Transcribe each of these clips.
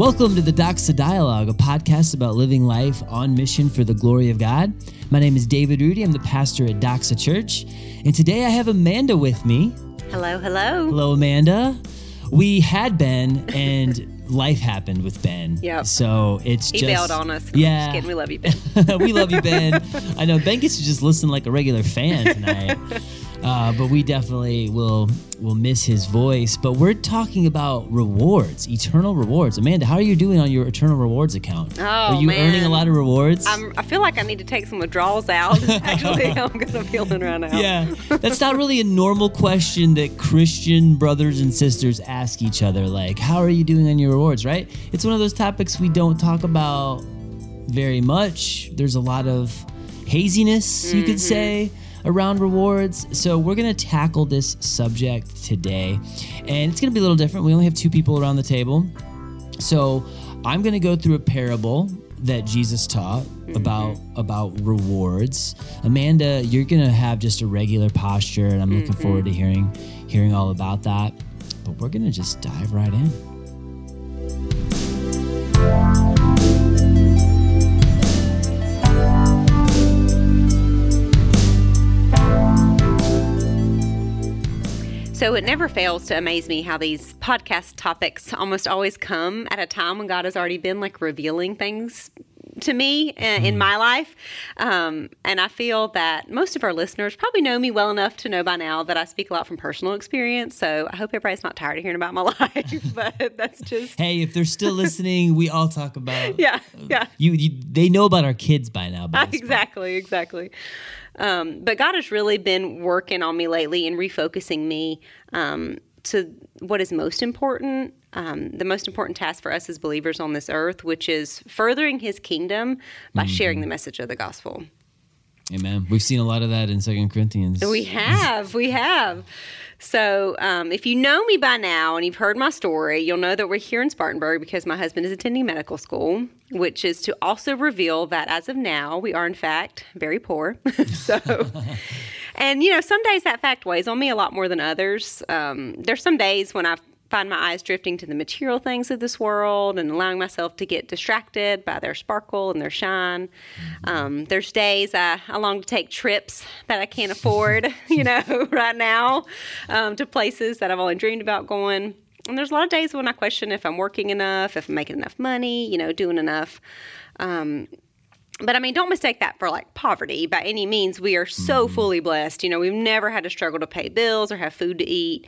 Welcome to the Doxa Dialogue, a podcast about living life on mission for the glory of God. My name is David Rudy. I'm the pastor at Doxa Church. And today I have Amanda with me. Hello, hello. Hello, Amanda. We had Ben, and life happened with Ben. Yeah. So it's He just. bailed on us. Yeah. Just kidding. We love you, Ben. we love you, Ben. I know Ben gets to just listen like a regular fan tonight, uh, but we definitely will will miss his voice. But we're talking about rewards, eternal rewards. Amanda, how are you doing on your eternal rewards account? Oh, are you earning a lot of rewards? I'm, I feel like I need to take some withdrawals out. Actually, I'm kind of feeling right now. yeah, that's not really a normal question that Christian brothers and sisters ask each other. Like, how are you doing on your rewards? Right? It's one of those topics we don't talk about very much. There's a lot of haziness, you could say, around rewards. So we're gonna tackle this subject today, and it's gonna be a little different. We only have two people around the table, so I'm gonna go through a parable that Jesus taught about about rewards. Amanda, you're gonna have just a regular posture, and I'm looking forward to mm-hmm. hearing hearing all about that. But we're gonna just dive right in. So it never fails to amaze me how these podcast topics almost always come at a time when God has already been like revealing things to me uh, in my life. Um, and I feel that most of our listeners probably know me well enough to know by now that I speak a lot from personal experience. So I hope everybody's not tired of hearing about my life, but that's just, Hey, if they're still listening, we all talk about yeah, yeah. you, you. They know about our kids by now. But exactly, exactly. Um, but God has really been working on me lately and refocusing me um, to what is most important. Um, the most important task for us as believers on this earth, which is furthering His kingdom by sharing the message of the gospel. Amen. We've seen a lot of that in Second Corinthians. We have, we have. So, um, if you know me by now and you've heard my story, you'll know that we're here in Spartanburg because my husband is attending medical school, which is to also reveal that as of now, we are in fact very poor. so, and you know, some days that fact weighs on me a lot more than others. Um, there's some days when I find my eyes drifting to the material things of this world and allowing myself to get distracted by their sparkle and their shine. Um, there's days I, I long to take trips that I can't afford, you know, right now um, to places that I've only dreamed about going. And there's a lot of days when I question if I'm working enough, if I'm making enough money, you know, doing enough. Um, but I mean, don't mistake that for like poverty by any means. We are so fully blessed. You know, we've never had to struggle to pay bills or have food to eat.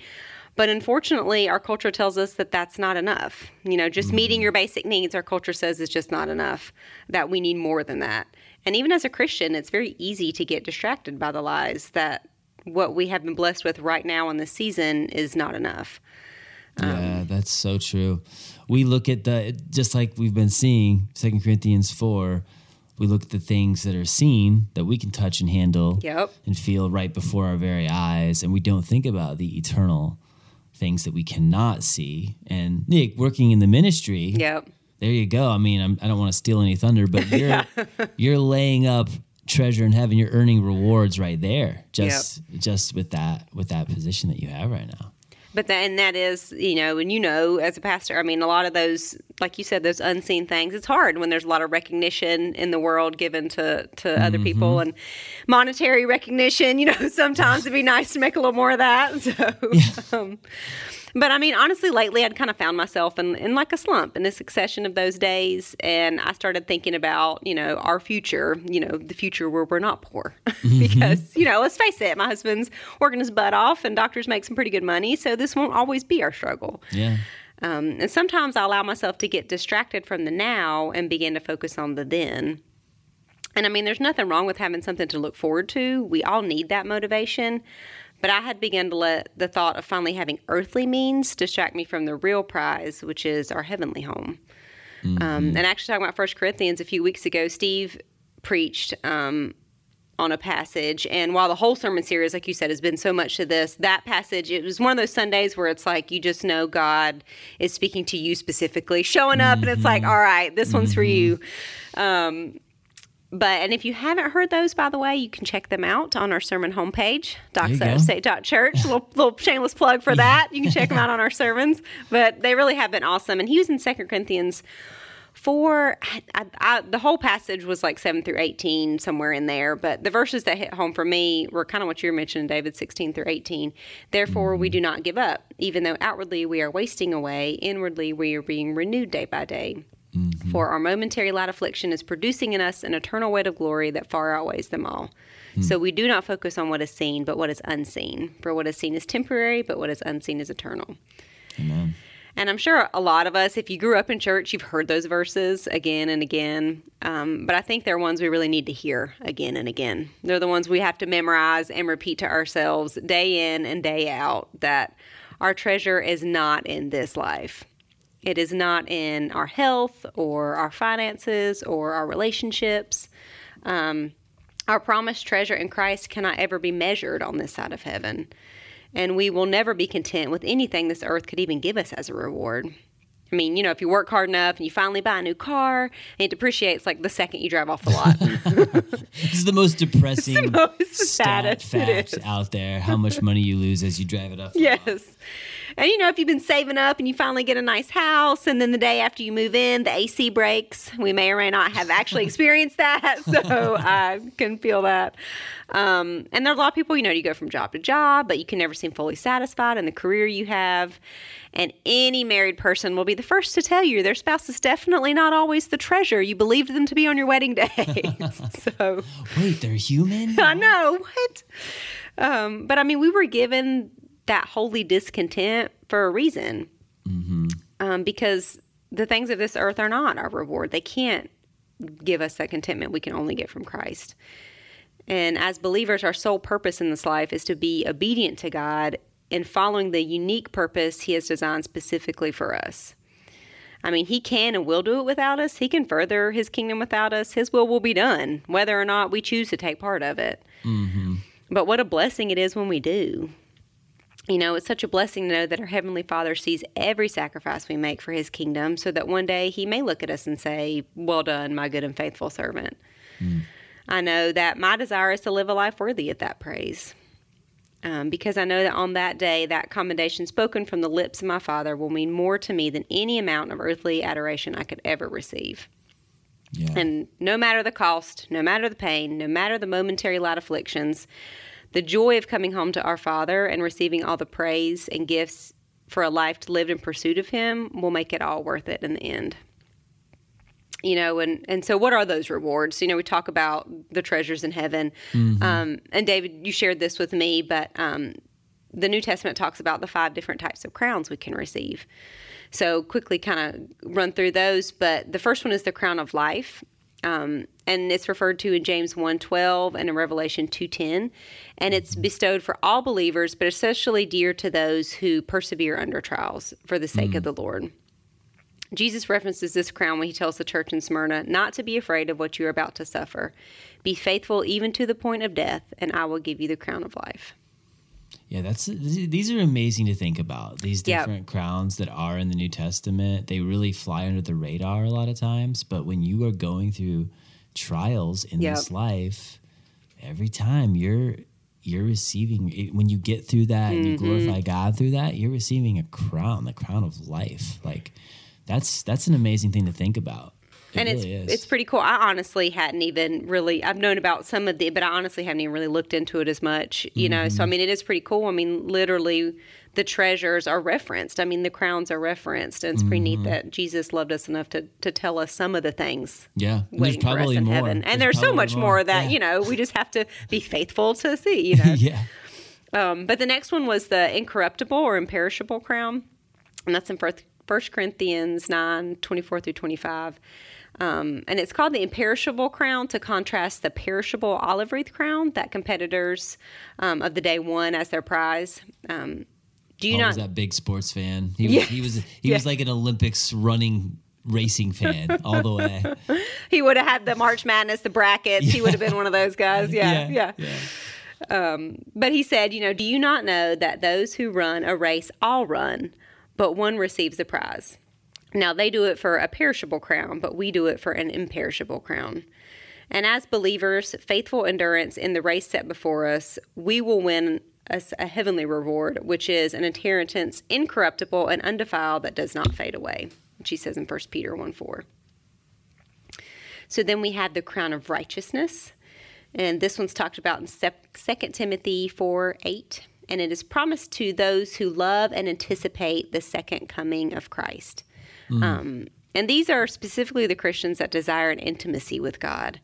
But unfortunately, our culture tells us that that's not enough. You know, just meeting mm-hmm. your basic needs, our culture says is just not enough, that we need more than that. And even as a Christian, it's very easy to get distracted by the lies that what we have been blessed with right now in this season is not enough. Yeah, um, that's so true. We look at the just like we've been seeing Second Corinthians four. We look at the things that are seen that we can touch and handle Yep. and feel right before our very eyes, and we don't think about the eternal things that we cannot see. And Nick, working in the ministry, Yep. there you go. I mean, I'm, I don't want to steal any thunder, but you're you're laying up treasure in heaven. You're earning rewards right there, just just with that with that position that you have right now. But that, and that is, you know, and you know, as a pastor, I mean, a lot of those, like you said, those unseen things, it's hard when there's a lot of recognition in the world given to, to other people and monetary recognition. You know, sometimes it'd be nice to make a little more of that. So, um, but I mean, honestly, lately I'd kind of found myself in, in like a slump in a succession of those days. And I started thinking about, you know, our future, you know, the future where we're not poor. because, you know, let's face it, my husband's working his butt off and doctors make some pretty good money. So this won't always be our struggle. Yeah. Um, and sometimes I allow myself to get distracted from the now and begin to focus on the then. And I mean, there's nothing wrong with having something to look forward to. We all need that motivation. But I had begun to let the thought of finally having earthly means distract me from the real prize, which is our heavenly home. Um, and actually, talking about First Corinthians a few weeks ago, Steve preached um, on a passage. And while the whole sermon series, like you said, has been so much to this, that passage, it was one of those Sundays where it's like you just know God is speaking to you specifically, showing up, and it's like, all right, this one's for you. Um, but and if you haven't heard those, by the way, you can check them out on our sermon homepage, doxostate.church. little, little shameless plug for that. You can check them out on our sermons. But they really have been awesome. And he was in Second Corinthians four. I, I, the whole passage was like seven through eighteen, somewhere in there. But the verses that hit home for me were kind of what you were mentioning, David, sixteen through eighteen. Therefore, we do not give up, even though outwardly we are wasting away. Inwardly, we are being renewed day by day. Mm-hmm. For our momentary light affliction is producing in us an eternal weight of glory that far outweighs them all. Hmm. So we do not focus on what is seen, but what is unseen. For what is seen is temporary, but what is unseen is eternal. Amen. And I'm sure a lot of us, if you grew up in church, you've heard those verses again and again. Um, but I think they're ones we really need to hear again and again. They're the ones we have to memorize and repeat to ourselves day in and day out that our treasure is not in this life. It is not in our health or our finances or our relationships. Um, our promised treasure in Christ cannot ever be measured on this side of heaven. And we will never be content with anything this earth could even give us as a reward. I mean, you know, if you work hard enough and you finally buy a new car and it depreciates like the second you drive off the lot. This is the most depressing most stat saddest fact out there. How much money you lose as you drive it off. the lot. And you know, if you've been saving up and you finally get a nice house, and then the day after you move in, the AC breaks. We may or may not have actually experienced that, so I can feel that. Um, and there are a lot of people, you know, you go from job to job, but you can never seem fully satisfied in the career you have. And any married person will be the first to tell you their spouse is definitely not always the treasure you believed them to be on your wedding day. so. Wait, they're human? I know what. Um, but I mean, we were given that holy discontent for a reason, um, because the things of this earth are not our reward. They can't give us that contentment we can only get from Christ. And as believers, our sole purpose in this life is to be obedient to God in following the unique purpose He has designed specifically for us. I mean, He can and will do it without us. He can further His kingdom without us. His will will be done, whether or not we choose to take part of it. But what a blessing it is when we do. You know, it's such a blessing to know that our Heavenly Father sees every sacrifice we make for His kingdom so that one day He may look at us and say, Well done, my good and faithful servant. I know that my desire is to live a life worthy of that praise. Um, because I know that on that day, that commendation spoken from the lips of my Father will mean more to me than any amount of earthly adoration I could ever receive. Yeah. And no matter the cost, no matter the pain, no matter the momentary light afflictions, the joy of coming home to our Father and receiving all the praise and gifts for a life lived in pursuit of Him will make it all worth it in the end. You know, and, and so what are those rewards? You know, we talk about the treasures in heaven. Um, and David, you shared this with me, but um, the New Testament talks about the five different types of crowns we can receive. So quickly kind of run through those, but the first one is the crown of life. Um, and it's referred to in James 1:12 and in Revelation 2:10, and it's bestowed for all believers, but especially dear to those who persevere under trials for the sake of the Lord. Jesus references this crown when he tells the church in Smyrna not to be afraid of what you are about to suffer. Be faithful even to the point of death, and I will give you the crown of life. Yeah, that's these are amazing to think about. These Yep. different crowns that are in the New Testament, they really fly under the radar a lot of times, but when you are going through trials in Yep. this life, every time you're you're receiving when you get through that and you Mm-hmm. glorify God through that, you're receiving a crown, the crown of life. Like that's that's an amazing thing to think about. It and really it's is. it's pretty cool. I honestly hadn't even really I've known about some of the, but I honestly haven't even really looked into it as much. You know, Mm-hmm. so I mean, it is pretty cool. I mean, literally, the treasures are referenced. I mean, the crowns are referenced, and it's pretty Mm-hmm. neat that Jesus loved us enough to to tell us some of the things. yeah, and there's Waiting for us in more. heaven, and there's, so much more, that Yeah. you know we just have to be faithful to see. You know, yeah. um, but the next one was the incorruptible or imperishable crown, and that's in First, First Corinthians 9, 24 through 25. Um, and it's called the imperishable crown to contrast the perishable olive wreath crown that competitors um, of the day won as their prize. Um, do you Always not? that big sports fan. He, Yes. he was he was like an Olympics running racing fan all the way. He would have had the March Madness, the brackets. He would have been one of those guys. Yeah, yeah. But he said, you know, do you not know that those who run a race all run, but one receives a prize? Now they do it for a perishable crown, but we do it for an imperishable crown. And as believers, faithful endurance in the race set before us, we will win us a heavenly reward, which is an inheritance incorruptible and undefiled that does not fade away, which he says in 1 Peter 1 4. So then we have the crown of righteousness. And this one's talked about in 2 Timothy 4 8. And it is promised to those who love and anticipate the second coming of Christ. Um, and these are specifically the Christians that desire an intimacy with God.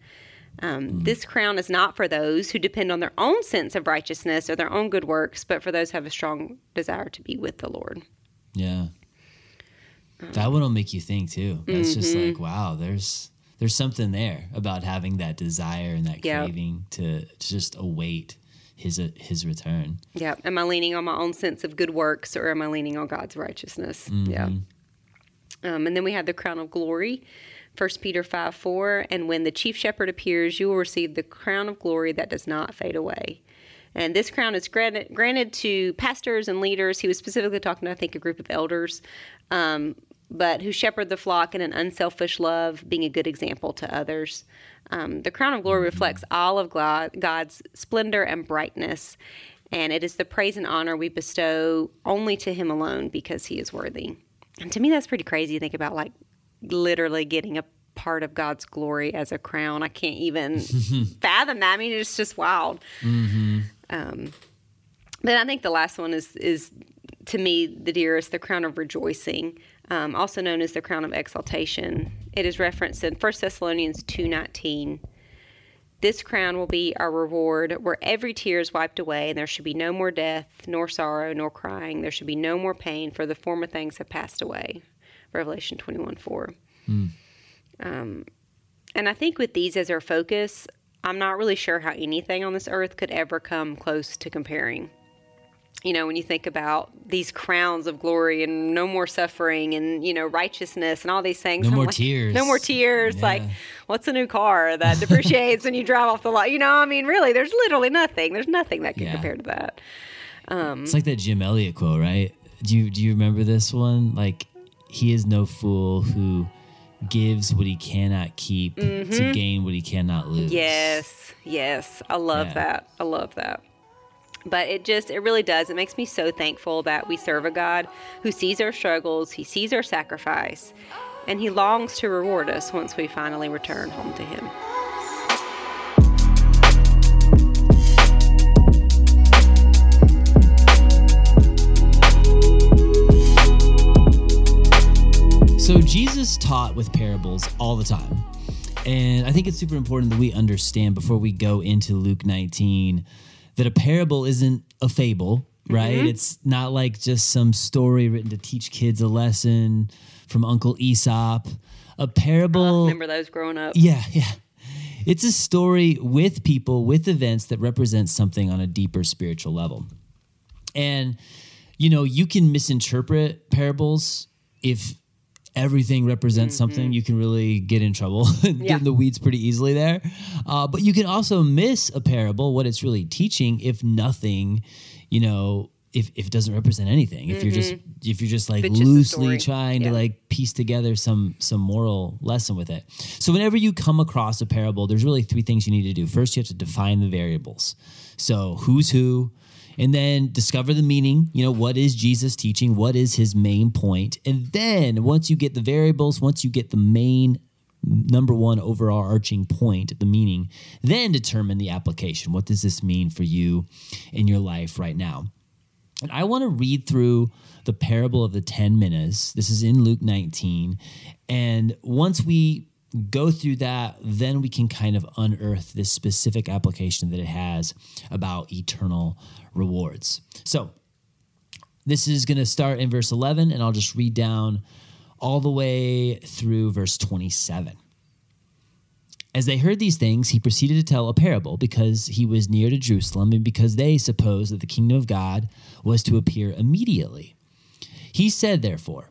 Um, This crown is not for those who depend on their own sense of righteousness or their own good works, but for those who have a strong desire to be with the Lord. Yeah. That one will make you think too. That's just Mm-hmm. like, wow, there's there's something there about having that desire and that craving to, to just await his uh, his return. Yeah. Am I leaning on my own sense of good works or am I leaning on God's righteousness? Yeah. Um, and then we have the crown of glory, 1 Peter 5 4. And when the chief shepherd appears, you will receive the crown of glory that does not fade away. And this crown is granted, granted to pastors and leaders. He was specifically talking to, I think, a group of elders, um, but who shepherd the flock in an unselfish love, being a good example to others. Um, the crown of glory reflects all of God, God's splendor and brightness, and it is the praise and honor we bestow only to Him alone because He is worthy. And to me, that's pretty crazy to think about, like literally getting a part of God's glory as a crown. I can't even fathom that. I mean, it's just wild. Um, but I think the last one is is to me the dearest, the crown of rejoicing, um, also known as the crown of exaltation. It is referenced in 1 Thessalonians two nineteen. This crown will be our reward, where every tear is wiped away, and there should be no more death, nor sorrow, nor crying. There should be no more pain, for the former things have passed away. Revelation 21 4. Um, and I think with these as our focus, I'm not really sure how anything on this earth could ever come close to comparing. You know, when you think about these crowns of glory and no more suffering and, you know, righteousness and all these things. No I'm more like, tears. No more tears. Like, what's a new car that depreciates when you drive off the lot? You know, I mean, really, there's literally nothing. There's nothing that can Yeah. compare to that. Um, It's like that Jim Elliot quote, right? Do you do you remember this one? Like, he is no fool who gives what he cannot keep to gain what he cannot lose. Mm-hmm. Yes, yes. I love Yeah. that. I love that. But it just, it really does. It makes me so thankful that we serve a God who sees our struggles, He sees our sacrifice, and He longs to reward us once we finally return home to Him. So Jesus taught with parables all the time. And I think it's super important that we understand before we go into Luke 19 that a parable isn't a fable, mm-hmm. right? It's not like just some story written to teach kids a lesson from Uncle Aesop. A parable oh, Remember those growing up? Yeah, yeah. It's a story with people, with events that represent something on a deeper spiritual level. And, you know, you can misinterpret parables if everything represents something. You can really get in trouble, get Mm-hmm. Yeah. in the weeds pretty easily there. Uh, but you can also miss a parable, what it's really teaching, if nothing, you know, if, if it doesn't represent anything. If you're just if you're just like loosely trying Yeah. to like piece together some some moral lesson with it. So whenever you come across a parable, there's really three things you need to do. First, you have to define the variables. So who's who, and then discover the meaning. You know, what is Jesus teaching? What is his main point? And then once you get the variables, once you get the main number one overarching point, the meaning, then determine the application. What does this mean for you in your life right now? And I want to read through the parable of the 10 minas. This is in Luke 19. And once we go through that, then we can kind of unearth this specific application that it has about eternal rewards. So this is going to start in verse 11, and I'll just read down all the way through verse 27. As they heard these things, he proceeded to tell a parable because he was near to Jerusalem and because they supposed that the kingdom of God was to appear immediately. He said, therefore,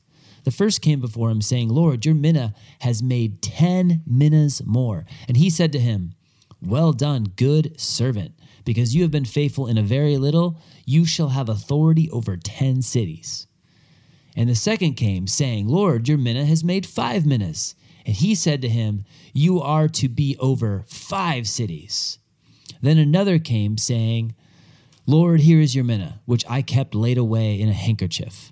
The first came before him, saying, Lord, your mina has made ten minas more. And he said to him, Well done, good servant, because you have been faithful in a very little, you shall have authority over ten cities. And the second came, saying, Lord, your mina has made five minas. And he said to him, You are to be over five cities. Then another came, saying, Lord, here is your mina, which I kept laid away in a handkerchief.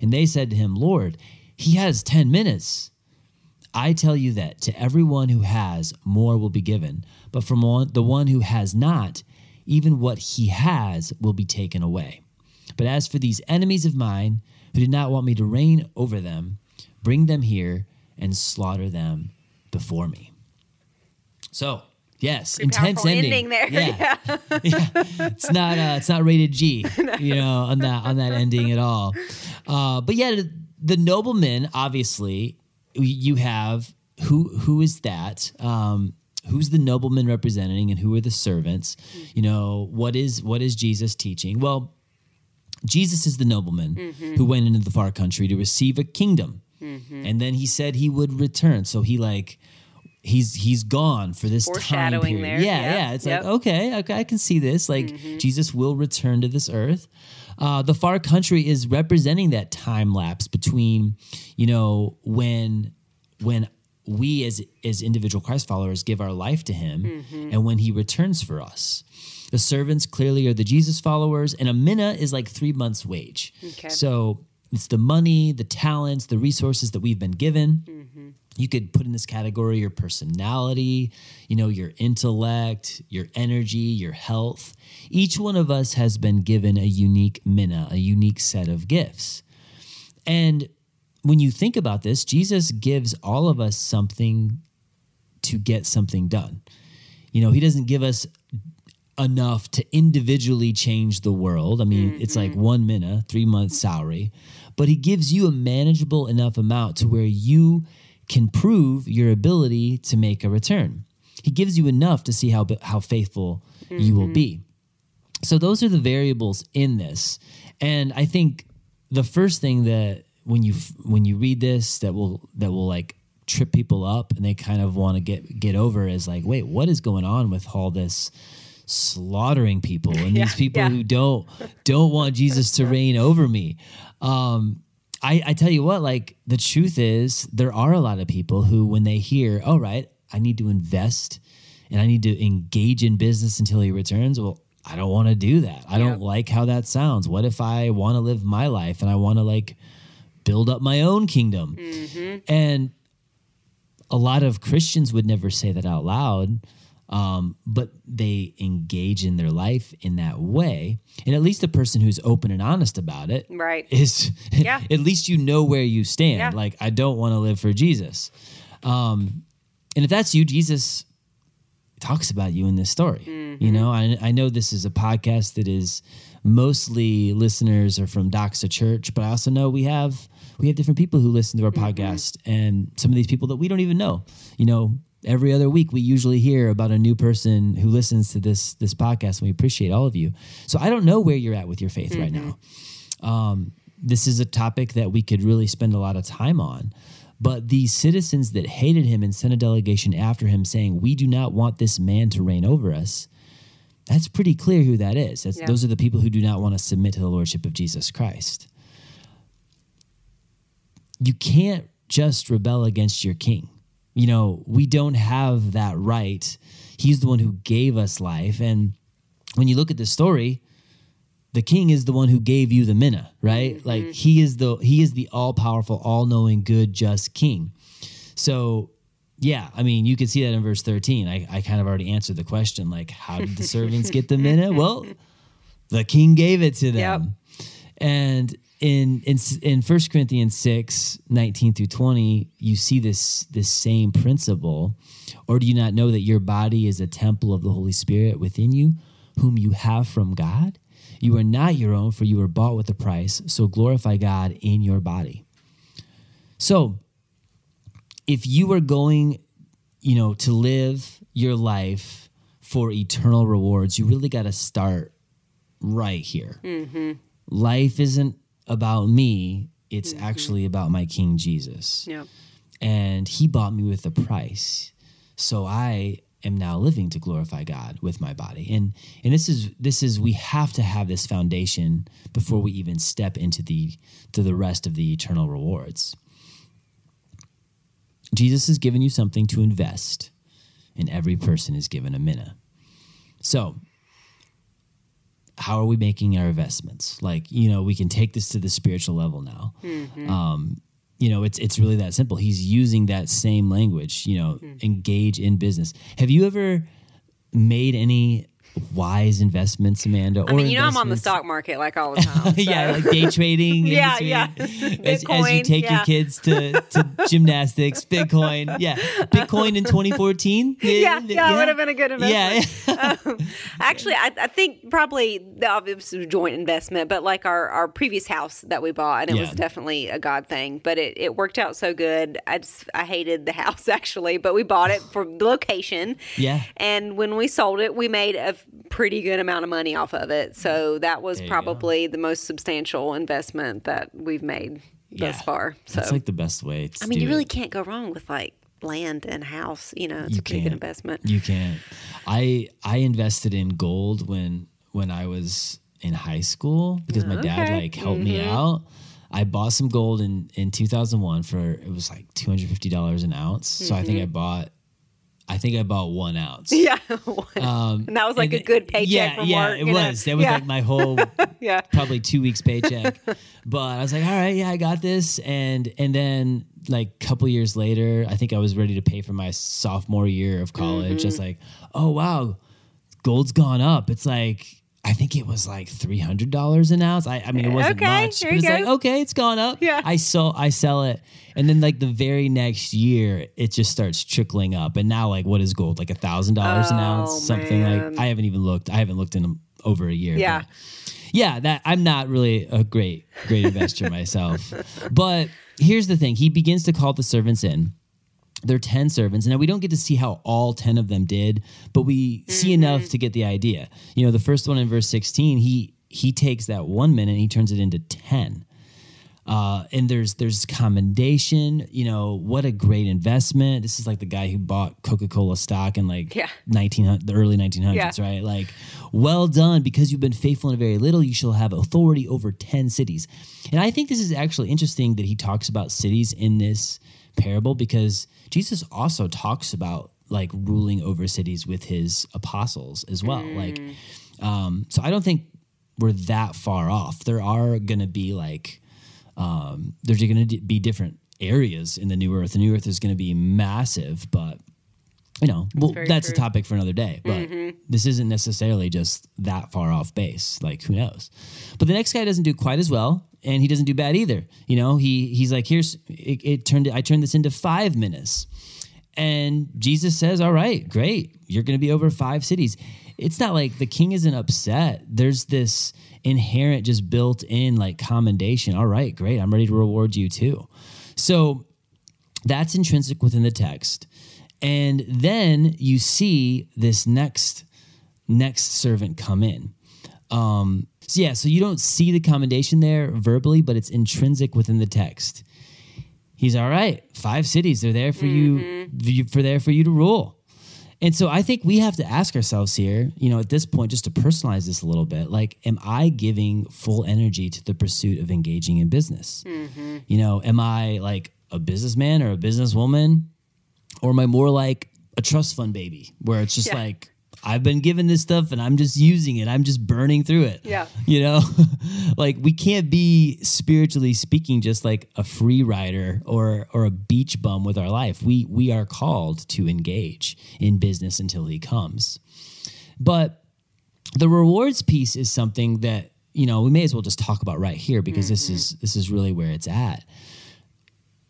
And they said to him, Lord, he has ten minas. I tell you that to everyone who has, more will be given, but from the one who has not, even what he has will be taken away. But as for these enemies of mine, who did not want me to reign over them, bring them here and slaughter them before me. So, yes, Pretty intense ending. ending there. Yeah. yeah. It's not uh, it's not rated G, you know, on that on that ending at all. Uh, but yeah, the, the nobleman obviously you have who who is that? Um, who's the nobleman representing and who are the servants? You know, what is what is Jesus teaching? Well, Jesus is the nobleman who went into the far country to receive a kingdom. And then he said he would return. So he like he's he's gone for this time period. there. Yeah, Yep, yeah. It's yep. like okay, okay, I can see this. Like Jesus will return to this earth. Uh, the far country is representing that time lapse between, you know, when when we as as individual Christ followers give our life to Him, and when He returns for us. The servants clearly are the Jesus followers, and a mina is like three months' wage. Okay. So it's the money, the talents, the resources that we've been given. Mm-hmm. You could put in this category your personality, you know, your intellect, your energy, your health. Each one of us has been given a unique mina, a unique set of gifts. And when you think about this, Jesus gives all of us something to get something done. You know, he doesn't give us enough to individually change the world. I mean, it's like mm-hmm. one mina, three months salary, but he gives you a manageable enough amount to where you can prove your ability to make a return. He gives you enough to see how how faithful you will mm-hmm. be. So those are the variables in this, and I think the first thing that when you when you read this that will that will like trip people up and they kind of want to get get over is like, wait, what is going on with all this? Slaughtering people and these people yeah. who don't don't want Jesus to reign over me. Um, I, I tell you what, like the truth is, there are a lot of people who, when they hear, "Oh, right, I need to invest and I need to engage in business until he returns," well, I don't want to do that. I don't like how that sounds. What if I want to live my life and I want to like build up my own kingdom? And a lot of Christians would never say that out loud, um, but they engage in their life in that way. And at least the person who's open and honest about it Right. is Yeah. at least you know where you stand. Yeah. Like, I don't want to live for Jesus. Um, and if that's you, Jesus talks about you in this story. Mm-hmm. You know, I, I know this is a podcast that is mostly listeners are from Doxa Church, but I also know we have we have different people who listen to our Mm-hmm. podcast, and some of these people that we don't even know. You know, every other week we usually hear about a new person who listens to this this podcast, and we appreciate all of you. So I don't know where you're at with your faith right now Um, this is a topic that we could really spend a lot of time on. But the citizens that hated him and sent a delegation after him saying, We do not want this man to reign over us, that's pretty clear who that is. That's, Yeah. Those are the people who do not want to submit to the lordship of Jesus Christ. You can't just rebel against your king. You know, we don't have that right. He's the one who gave us life. And when you look at the story, the king is the one who gave you the mina, right? Mm-hmm. Like he is the he is the all powerful, all knowing, good, just king. So yeah, I mean, you can see that in verse 13. I, I kind of already answered the question like, how did the servants get the mina? Well, the king gave it to them. Yep. And in in in 1 Corinthians 6, 19 through 20, you see this this same principle. Or do you not know that your body is a temple of the Holy Spirit within you, whom you have from God? You are not your own, for you were bought with a price. So glorify God in your body. So, if you are going, you know, to live your life for eternal rewards, you really got to start right here. Mm-hmm. Life isn't about me, it's mm-hmm. actually about my King Jesus. And he bought me with a price. So I am now living to glorify God with my body. And and this is this is we have to have this foundation before we even step into the to the rest of the eternal rewards. Jesus has given you something to invest, and every person is given a mina. So, how are we making our investments? Like, you know, we can take this to the spiritual level now. Um, you know, it's it's really that simple. He's using that same language. You know, engage in business. Have you ever made any wise investments, Amanda? I mean, you know, I'm on the stock market like all the time. so- yeah, like day trading. in Yeah, yeah. As, as you Bitcoin, take your kids to, to gymnastics, Bitcoin. Yeah, Bitcoin in 2014. Yeah, yeah, it would have been a good investment. Yeah, Um, actually, I, I think probably the obvious joint investment, but like our, our previous house that we bought, and it was definitely a God thing. But it, it worked out so good. I just I hated the house actually, but we bought it for the location. yeah. And when we sold it, we made a pretty good amount of money off of it. So mm-hmm. that was go. probably the most substantial investment that we've made Yeah. thus far. So That's like the best way. To I mean, you really it. can't go wrong with like land and house. You know, it's You a pretty good investment. You can't. I I invested in gold when when I was in high school because my dad Okay. like helped me mm-hmm. out. I bought some gold in in 2001 for it was like 250 dollars an ounce. So I think mm-hmm. I bought I think I bought one ounce. Yeah. Um, and that was like a good paycheck yeah, yeah, work. it you know? was. That was yeah. like my whole yeah. probably two weeks paycheck. but I was like, all right, yeah, I got this. And and then like a couple years later, I think I was ready to pay for my sophomore year of college. Mm-hmm. Just like, oh wow, gold's gone up. It's like I think it was like three hundred dollars an ounce. I, I mean, it wasn't Okay, much, but it's like okay, it's gone up. Yeah. I sell, I sell it, and then like the very next year, it just starts trickling up. And now, like, what is gold? Like a thousand dollars an Oh, ounce, something man. like. I haven't even looked. I haven't looked in over a year. Yeah. yeah, that I'm not really a great great investor myself. But here's the thing: he begins to call the servants in. There are 10 servants. Now, we don't get to see how all 10 of them did, but we see enough to get the idea. You know, the first one in verse 16, he he takes that one mina and he turns it into 10. Uh, and there's there's commendation. You know what a great investment. This is like the guy who bought Coca Cola stock in like Yeah. 1900 the early 1900s, Yeah. right? Like, well done because you've been faithful in very little. You shall have authority over 10 cities. And I think this is actually interesting that he talks about cities in this parable because Jesus also talks about like ruling over cities with his apostles as well. Like, um, so I don't think we're that far off. There are going to be like um, there's going to be different areas in the new earth. The new earth is going to be massive, but you know, well, very that's a topic for another day. But mm-hmm. this isn't necessarily just that far off base. Like, who knows? But the next guy doesn't do quite as well, and he doesn't do bad either. You know, he he's like, here's it, it turned. I turned this into five minas, and Jesus says, "All right, great. You're going to be over five cities." It's not like the king isn't upset. There's this inherent, just built in like commendation. All right, great. I'm ready to reward you too. So that's intrinsic within the text. And then you see this next next servant come in. Um, so yeah, so you don't see the commendation there verbally, but it's intrinsic within the text. He's all right. Five cities, they're there for you, you for there for you to rule. And so I think we have to ask ourselves here, you know, at this point, just to personalize this a little bit, like, am I giving full energy to the pursuit of engaging in business? You know, am I like a businessman or a businesswoman? Or am I more like a trust fund baby where it's just Yeah. like, I've been given this stuff and I'm just using it. I'm just burning through it. Yeah. You know, like we can't be spiritually speaking just like a free rider or or a beach bum with our life. We we are called to engage in business until he comes. But the rewards piece is something that, you know, we may as well just talk about right here because this mm-hmm. is this is really where it's at.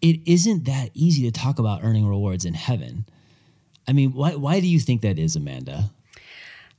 It isn't that easy to talk about earning rewards in heaven. I mean, why why do you think that is, Amanda?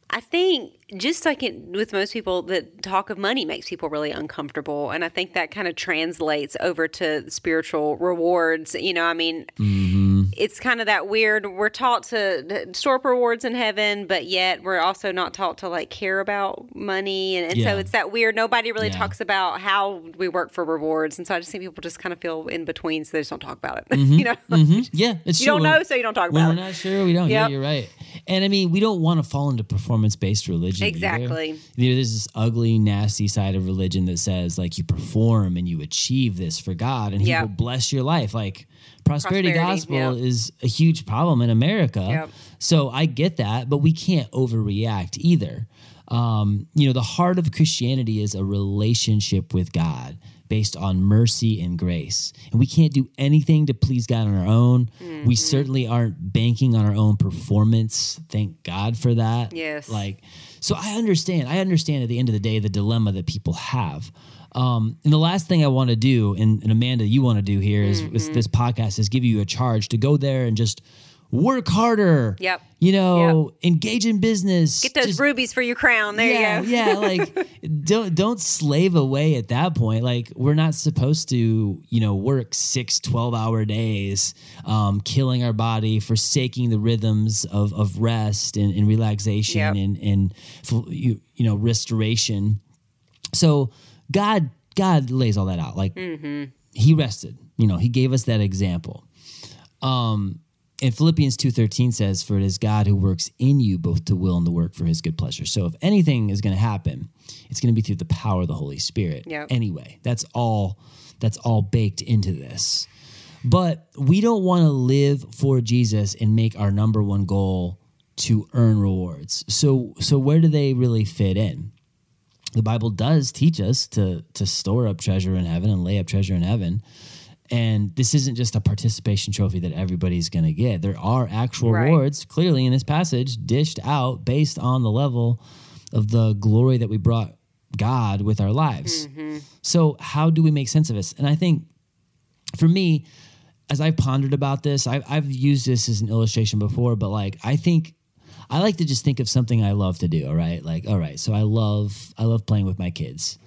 I think just like it, with most people, the talk of money makes people really uncomfortable, and I think that kind of translates over to spiritual rewards. You know, I mean, mm-hmm. It's kind of that weird. We're taught to store up rewards in heaven, but yet we're also not taught to like care about money, and, and Yeah. so it's that weird. Nobody really Yeah. talks about how we work for rewards, and so I just think people just kind of feel in between, so they just don't talk about it. you know, Mhm. Yeah, it's you true. don't know, so you don't talk When about we're it. not sure, we don't. Yeah, you're right. And I mean, we don't want to fall into performance based religion. Exactly. You know, there's this ugly, nasty side of religion that says like you perform and you achieve this for God, and He Yep. will bless your life. Like prosperity, Prosperity, gospel yep. is a huge problem in America. Yep. So I get that, but we can't overreact either. Um, you know, the heart of Christianity is a relationship with God based on mercy and grace. And we can't do anything to please God on our own. We certainly aren't banking on our own performance. Thank God for that. Yes. Like, so I understand. I understand at the end of the day the dilemma that people have. Um, and the last thing I want to do, and, and Amanda, you want to do here is, Mm-hmm. is this podcast is give you a charge to go there and just work harder. Yep. You know, engage in business. Get those just- rubies for your crown. There yeah, you go. yeah. Like, don't don't slave away at that point. Like, we're not supposed to, you know, work six 12 hour days, um, killing our body, forsaking the rhythms of of rest and, and relaxation Yep. and and you you know restoration. So God God lays all that out. Like He rested. You know, He gave us that example. Um, and Philippians 2:13 says, "For it is God who works in you both to will and to work for his good pleasure." So if anything is going to happen, it's going to be through the power of the Holy Spirit. Yep. Anyway, that's all that's all baked into this. But we don't want to live for Jesus and make our number one goal to earn rewards. So so where do they really fit in? The Bible does teach us to to store up treasure in heaven and lay up treasure in heaven. And this isn't just a participation trophy that everybody's going to get. There are actual Right. rewards clearly in this passage dished out based on the level of the glory that we brought God with our lives. Mm-hmm. So, how do we make sense of this? And I think for me, as I've pondered about this, I've, I've used this as an illustration before, but like, I think I like to just think of something I love to do. All right. Like, all right. So I love, I love playing with my kids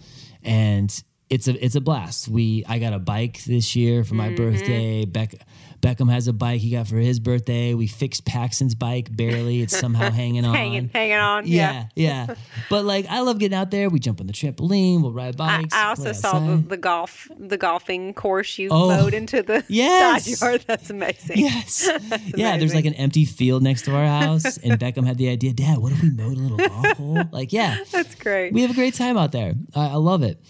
and it's a, it's a blast. We, I got a bike this year for my mm-hmm. birthday. Beck, Beckham has a bike he got for his birthday. We fixed Paxton's bike barely. It's somehow hanging on. Hanging, hanging on. Yeah, yeah. but like, I love getting out there. We jump on the trampoline. We'll ride bikes. I also saw the, the golf, the golfing course you Oh, mowed into the yes. side yard. That's amazing. Yes. yeah, there's like an empty field next to our house, and Beckham had the idea, Dad, what if we mowed a little golf hole? Like, yeah, That's great. we have a great time out there. I, I love it.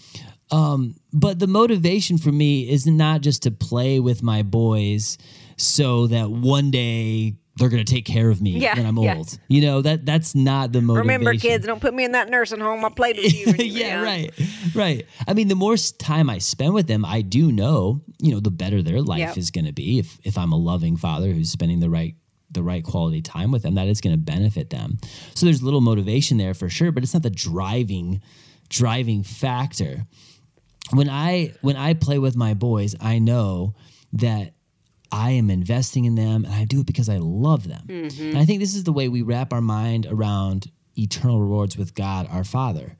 Um, but the motivation for me is not just to play with my boys so that one day they're going to take care of me Yeah, when I'm yeah. old. You know, that that's not the motivation. Remember, kids, don't put me in that nursing home. I played with you. when you were yeah, right, right. I mean, the more time I spend with them, I do know, you know, the better their life Yep. is going to be. If if I'm a loving father who's spending the right the right quality time with them, that is going to benefit them. So there's little motivation there for sure, but it's not the driving driving factor. When I when I play with my boys, I know that I am investing in them and I do it because I love them. Mm-hmm. And I think this is the way we wrap our mind around eternal rewards with God, our Father.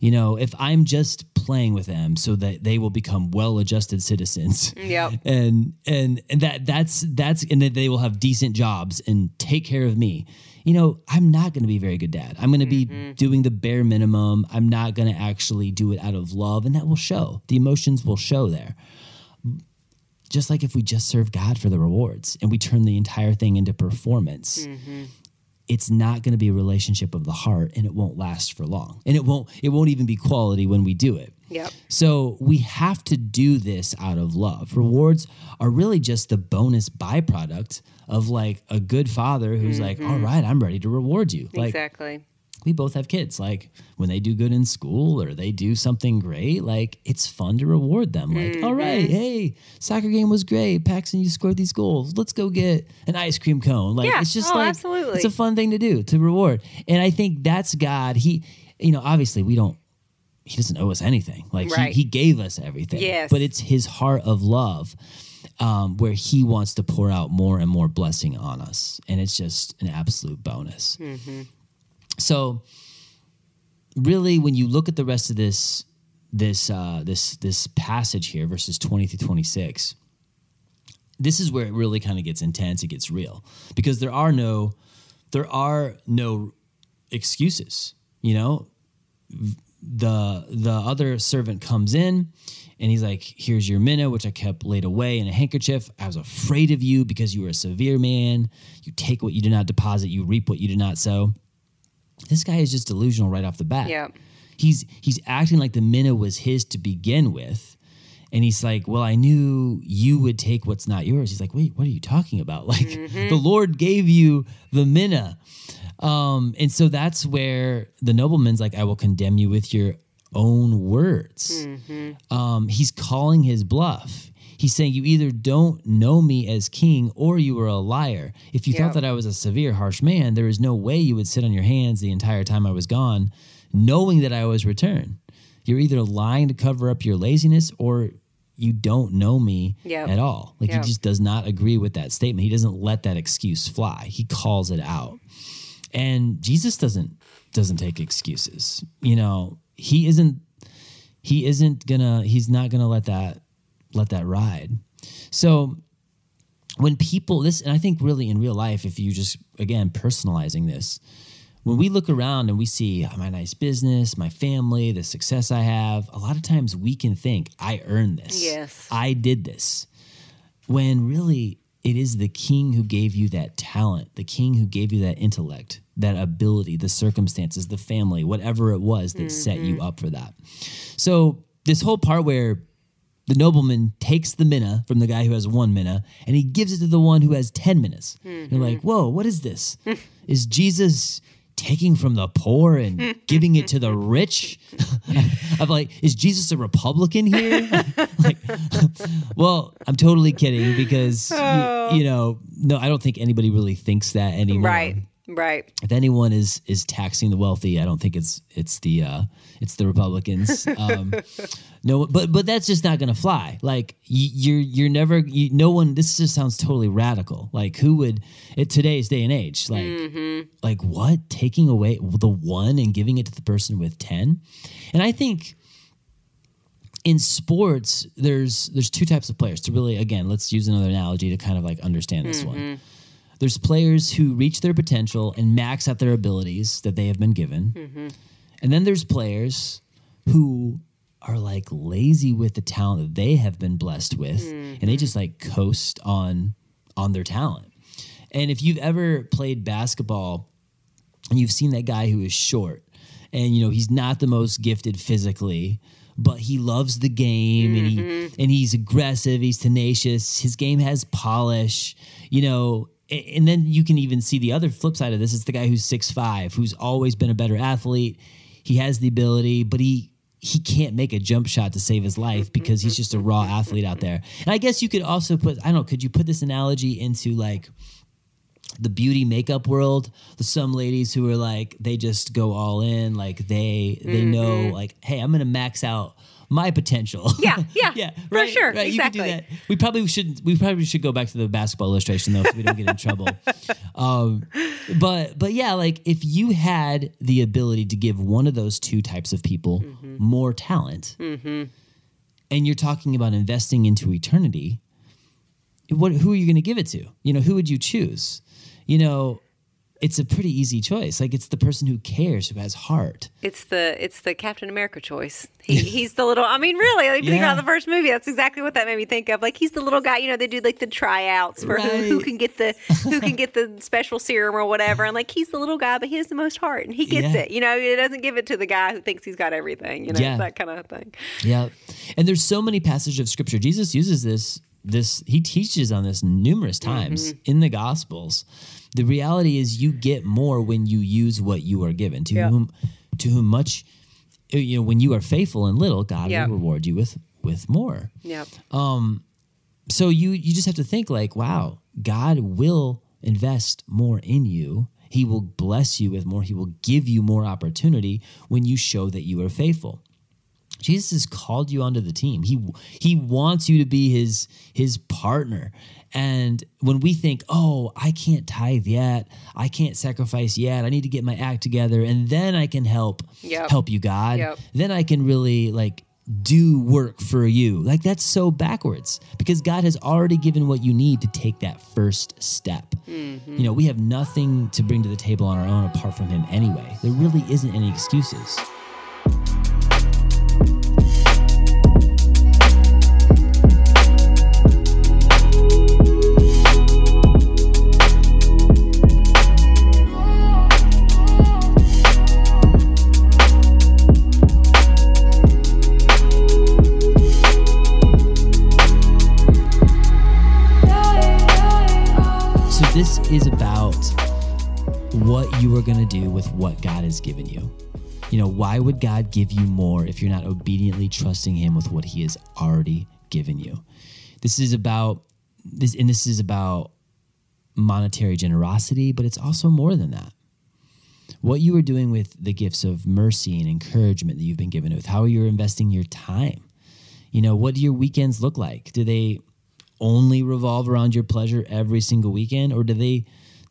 You know, if I'm just playing with them so that they will become well-adjusted citizens, Yep. and and and that that's that's and that they will have decent jobs and take care of me. You know, I'm not going to be a very good dad. I'm going to be mm-hmm. doing the bare minimum. I'm not going to actually do it out of love, and that will show. The emotions will show there just like if we just serve God for the rewards and we turn the entire thing into performance, mm-hmm. It's not going to be a relationship of the heart and it won't last for long. And it won't it won't even be quality when we do it. Yep. So we have to do this out of love. Rewards are really just the bonus byproduct of like a good father who's like, mm-hmm. all right, I'm ready to reward you. Like exactly. We both have kids. Like when they do good in school or they do something great, like it's fun to reward them. Like, all right, hey, soccer game was great. Paxton, you scored these goals. Let's go get an ice cream cone. Like Yeah. it's just Oh, like absolutely. it's a fun thing to do to reward. And I think that's God. He, you know, obviously we don't. He doesn't owe us anything. Like Right. he, he gave us everything. Yes. But it's his heart of love um, where he wants to pour out more and more blessing on us. And it's just an absolute bonus. So really when you look at the rest of this this uh, this this passage here, verses 20 through 26, this is where it really kind of gets intense, it gets real. Because there are no there are no excuses, you know? the the other servant comes in and he's like here's your mina which i kept laid away in a handkerchief i was afraid of you because you were a severe man you take what you do not deposit you reap what you do not sow this guy is just delusional right off the bat. Yep. he's he's acting like the mina was his to begin with. And he's like well i knew you would take what's not yours. He's like wait what are you talking about? Like the lord gave you the mina um, and so that's where the nobleman's like, I will condemn you with your own words. Um, he's calling his bluff. He's saying, You either don't know me as king or you are a liar. If you thought that I was a severe, harsh man, there is no way you would sit on your hands the entire time I was gone, knowing that I was returned. You're either lying to cover up your laziness or you don't know me Yep. at all. Like Yep. he just does not agree with that statement. He doesn't let that excuse fly. He calls it out and jesus doesn't doesn't take excuses you know he isn't he isn't gonna he's not gonna let that let that ride so when people this and i think really in real life if you just again personalizing this when we look around and we see ah, my nice business my family the success i have a lot of times we can think i earned this Yes. i did this when really it is the king who gave you that talent, the king who gave you that intellect, that ability, the circumstances, the family, whatever it was that set you mm-hmm. up for that. So, this whole part where the nobleman takes the mina from the guy who has one mina and he gives it to the one who has 10 minas. You're mm-hmm. like, whoa, what is this? is Jesus taking from the poor and giving it to the rich? I'm like, is Jesus a Republican here? like, well, I'm totally kidding because, you, oh. you know, no, I don't think anybody really thinks that anymore Right. Right. if anyone is is taxing the wealthy, I don't think it's it's the uh, it's the Republicans. Um, no, but but that's just not going to fly. Like you're you're never you, no one. This just sounds totally radical. Like who would at today's day and age like like what taking away the one and giving it to the person with ten, and I think in sports there's there's two types of players to really again let's use another analogy to kind of like understand this one there's players who reach their potential and max out their abilities that they have been given. Mm-hmm. And then there's players who are like lazy with the talent that they have been blessed with and they just mm-hmm. like coast on on their talent. And if you've ever played basketball and you've seen that guy who is short and you know he's not the most gifted physically but he loves the game and he mm-hmm. and he's aggressive he's tenacious his game has polish you know and then you can even see the other flip side of this. It's the guy who's 6'5 who's always been a better athlete. He has the ability but he he can't make a jump shot to save his life mm-hmm. because he's just a raw mm-hmm. athlete out there. And i guess you could also put i don't know could you put this analogy into like the beauty makeup world? There's some ladies who are like they just go all in like they they know mm-hmm. like hey i'm gonna max out my potential. Yeah, yeah, yeah for right, sure, right you could do exactly. that. We probably should we probably should go back to the basketball illustration though so we don't get in trouble. Um but but yeah like if you had the ability to give one of those two types of people more talent and you're talking about investing into eternity what who are you going to give it to? You know who would you choose? You know it's a pretty easy choice. Like it's the person who cares, who has heart. It's the it's the Captain America choice. He, he's the little. I mean, really, like, you think about the first movie, that's exactly what that made me think of. Like he's the little guy. You know, they do like the tryouts for who, who can get the who can get the special serum or whatever. And like he's the little guy, but he has the most heart, and he gets Yeah. it. You know, he doesn't give it to the guy who thinks he's got everything. You know, Yeah. that kind of thing. Yeah. And there's so many passages of scripture. Jesus uses this this he teaches on this numerous times Mm-hmm. in the gospels. The reality is you get more when you use what you are given. To Yeah. whom to whom much you know, when you are faithful in little, God Yeah. will reward you with with more. Yep. Um so you you just have to think like, wow, God will invest more in you. He will bless you with more. He will give you more opportunity when you show that you are faithful. Jesus has called you onto the team. He he wants you to be his his partner. And when we think, "Oh, I can't tithe yet. I can't sacrifice yet. I need to get my act together and then I can help Yep. help you, God. Yep. Then I can really like do work for you." Like that's so backwards because God has already given what you need to take that first step. Mm-hmm. You know, we have nothing to bring to the table on our own apart from him anyway. There really isn't any excuses. God give you more if you're not obediently trusting him with what he has already given you? This is about this and this is about monetary generosity, but it's also more than that. What you are doing with the gifts of mercy and encouragement that you've been given with, how you're investing your time. You know, what do your weekends look like? Do they only revolve around your pleasure every single weekend or do they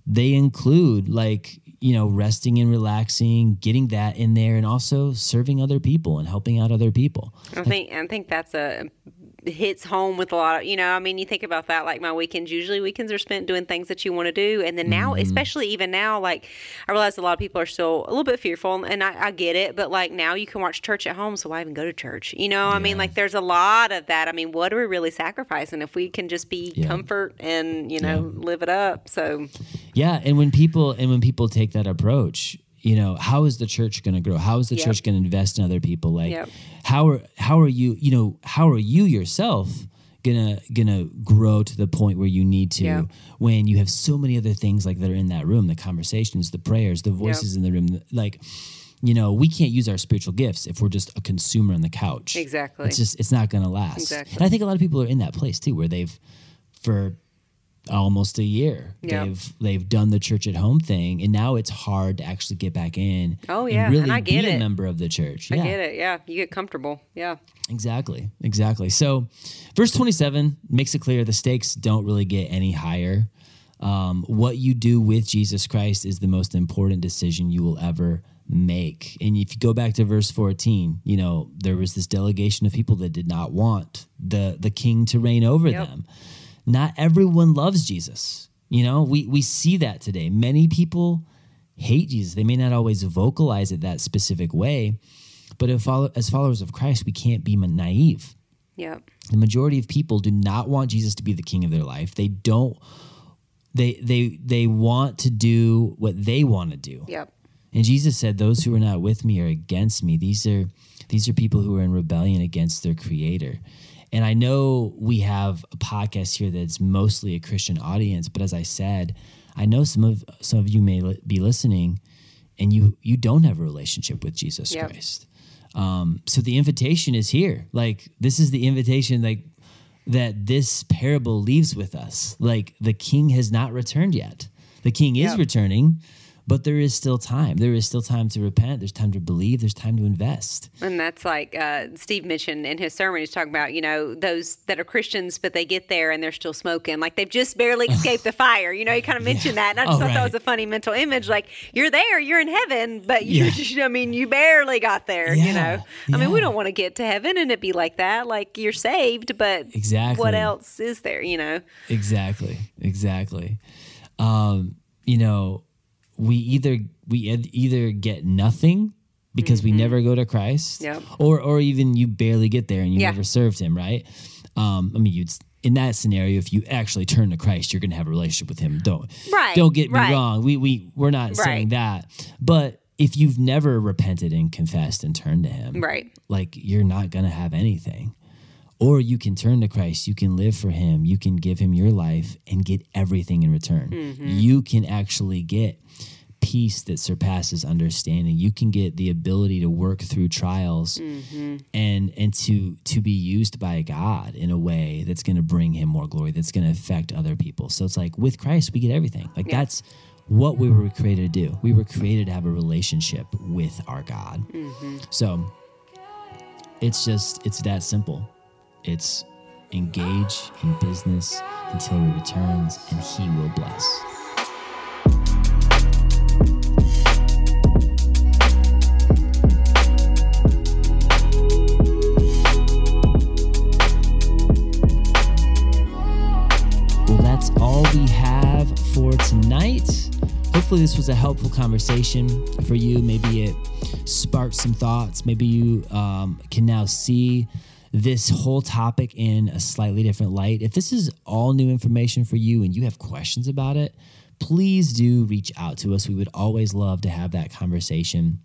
they include like you know resting and relaxing getting that in there and also serving other people and helping out other people. I think I think that's a hits home with a lot of you know. I mean, you think about that. Like my weekends, usually weekends are spent doing things that you want to do, and then now, mm-hmm. especially even now, like I realize a lot of people are still a little bit fearful, and I, I get it. But like now, you can watch church at home, so why even go to church? You know, I mean, like there's a lot of that. I mean, what are we really sacrificing if we can just be Yeah. comfort and you know live it up? So yeah and when people and when people take that approach you know how is the church going to grow how is the Yep. church going to invest in other people like Yep. how are how are you you know how are you yourself gonna gonna grow to the point where you need to when you have so many other things like that are in that room the conversations the prayers the voices in the room like you know we can't use our spiritual gifts if we're just a consumer on the couch Exactly. it's just it's not gonna last Exactly. and i think a lot of people are in that place too where they've for almost a year Yeah. they've they've done the church at home thing and now it's hard to actually get back in Oh, yeah, and really and I get be a it. member of the church I yeah get it. Yeah, you get comfortable. Yeah. exactly exactly so verse 27 makes it clear the stakes don't really get any higher um, what you do with jesus christ is the most important decision you will ever make and if you go back to verse 14 you know there was this delegation of people that did not want the the king to reign over Yep. them not everyone loves jesus you know we we see that today many people hate jesus they may not always vocalize it that specific way but as followers of christ we can't be naive Yep. the majority of people do not want jesus to be the king of their life they don't they they they want to do what they want to do Yep. and Jesus said, "Those who are not with me are against me." These are these are people who are in rebellion against their Creator. And I know we have a podcast here that's mostly a Christian audience, but as I said, I know some of some of you may li- be listening, and you you don't have a relationship with Jesus Yep. Christ. Um, so the invitation is here. Like this is the invitation, like that this parable leaves with us. Like the King has not returned yet. The King is returning, but there is still time. There is still time to repent. There's time to believe. There's time to invest. And that's like uh, Steve mentioned in his sermon. He's talking about, you know, those that are Christians, but they get there and they're still smoking. Like they've just barely escaped the fire. You know, he kind of mentioned that. And I just Oh, thought that was a funny mental image. Like you're there, you're in heaven, but you Yeah. just, I mean, you barely got there, you know? I mean, we don't want to get to heaven and it be like that. Like you're saved, but Exactly. what else is there, you know? Exactly. Exactly. Um, you know, we either we either get nothing because we never go to Christ, Yep. or or even you barely get there and you Yeah. never served Him, right? Um, I mean, you'd in that scenario, if you actually turn to Christ, you're going to have a relationship with Him. Don't Right, Don't get me right. wrong. We we we're not saying that, but if you've never repented and confessed and turned to Him, Right. like you're not going to have anything. Or you can turn to Christ, you can live for Him, you can give Him your life and get everything in return. Mm-hmm. You can actually get peace that surpasses understanding. You can get the ability to work through trials Mm-hmm. and and to to be used by God in a way that's going to bring Him more glory, that's going to affect other people. So it's like with Christ, we get everything. Like Yeah. that's what we were created to do. We were created to have a relationship with our God. Mm-hmm. So it's just it's that simple. It's engage in business until he returns and he will bless. Well, that's all we have for tonight. Hopefully, this was a helpful conversation for you. Maybe it sparked some thoughts. Maybe you um, can now see this whole topic in a slightly different light. If this is all new information for you and you have questions about it, please do reach out to us. We would always love to have that conversation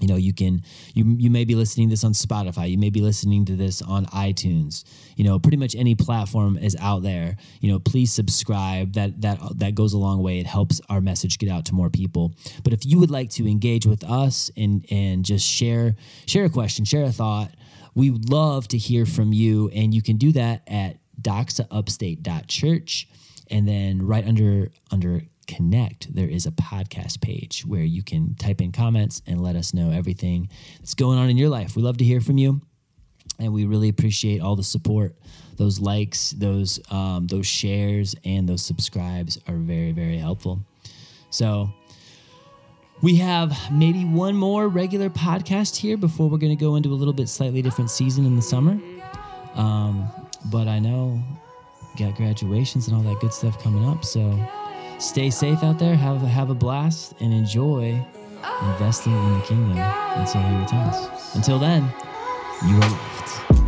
you know you can you you may be listening to this on spotify you may be listening to this on itunes you know pretty much any platform is out there. You know please subscribe. That that that goes a long way. It helps our message get out to more people. But if you would like to engage with us and and just share share a question share a thought we would love to hear from you. And you can do that at doxaupstate.church and then right under under connect there is a podcast page where you can type in comments and let us know everything that's going on in your life. We love to hear from you and we really appreciate all the support. Those likes those um, those shares and those subscribes are very very helpful. So we have maybe one more regular podcast here before we're going to go into a little bit slightly different season in the summer. Um, but i know got graduations and all that good stuff coming up so stay safe out there. Have, have a blast and enjoy oh, investing in the kingdom until he returns. Until then you are loved